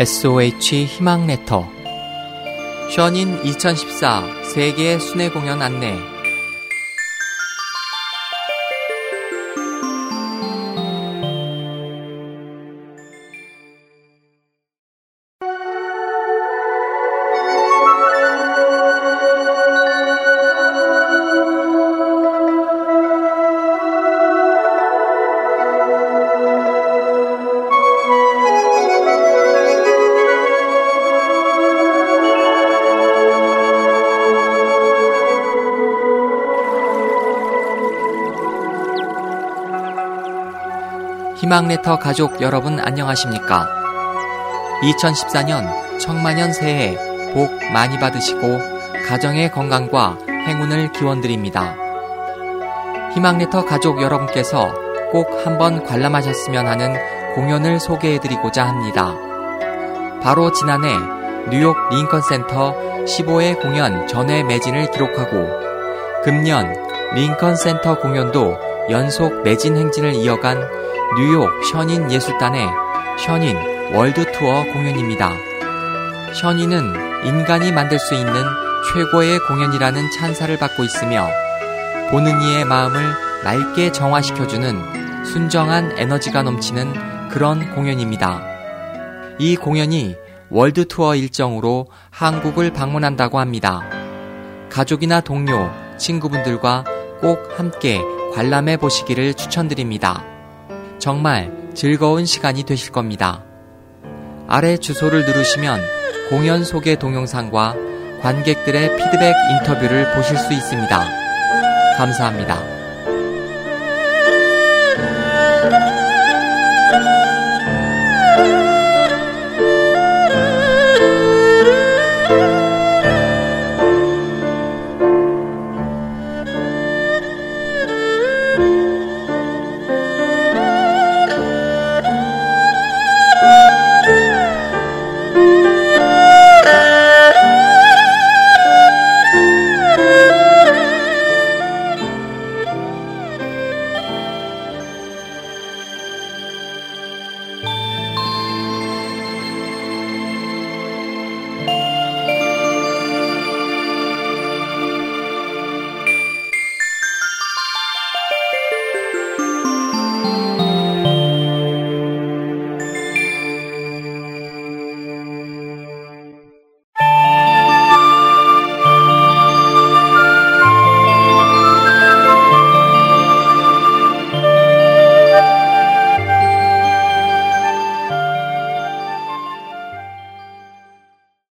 SOH 희망 레터. 션인 2014 세계 순회 공연 안내 희망레터 가족 여러분 안녕하십니까? 2014년 청만년 새해 복 많이 받으시고 가정의 건강과 행운을 기원드립니다. 희망레터 가족 여러분께서 꼭 한번 관람하셨으면 하는 공연을 소개해드리고자 합니다. 바로 지난해 뉴욕 링컨센터 15회 공연 전회 매진을 기록하고 금년 링컨센터 공연도 연속 매진 행진을 이어간 뉴욕 션윈 예술단의 션윈 월드 투어 공연입니다. 션윈은 인간이 만들 수 있는 최고의 공연이라는 찬사를 받고 있으며 보는 이의 마음을 맑게 정화시켜주는 순정한 에너지가 넘치는 그런 공연입니다. 이 공연이 월드 투어 일정으로 한국을 방문한다고 합니다. 가족이나 동료, 친구분들과 꼭 함께 관람해 보시기를 추천드립니다. 정말 즐거운 시간이 되실 겁니다. 아래 주소를 누르시면 공연 소개 동영상과 관객들의 피드백 인터뷰를 보실 수 있습니다. 감사합니다.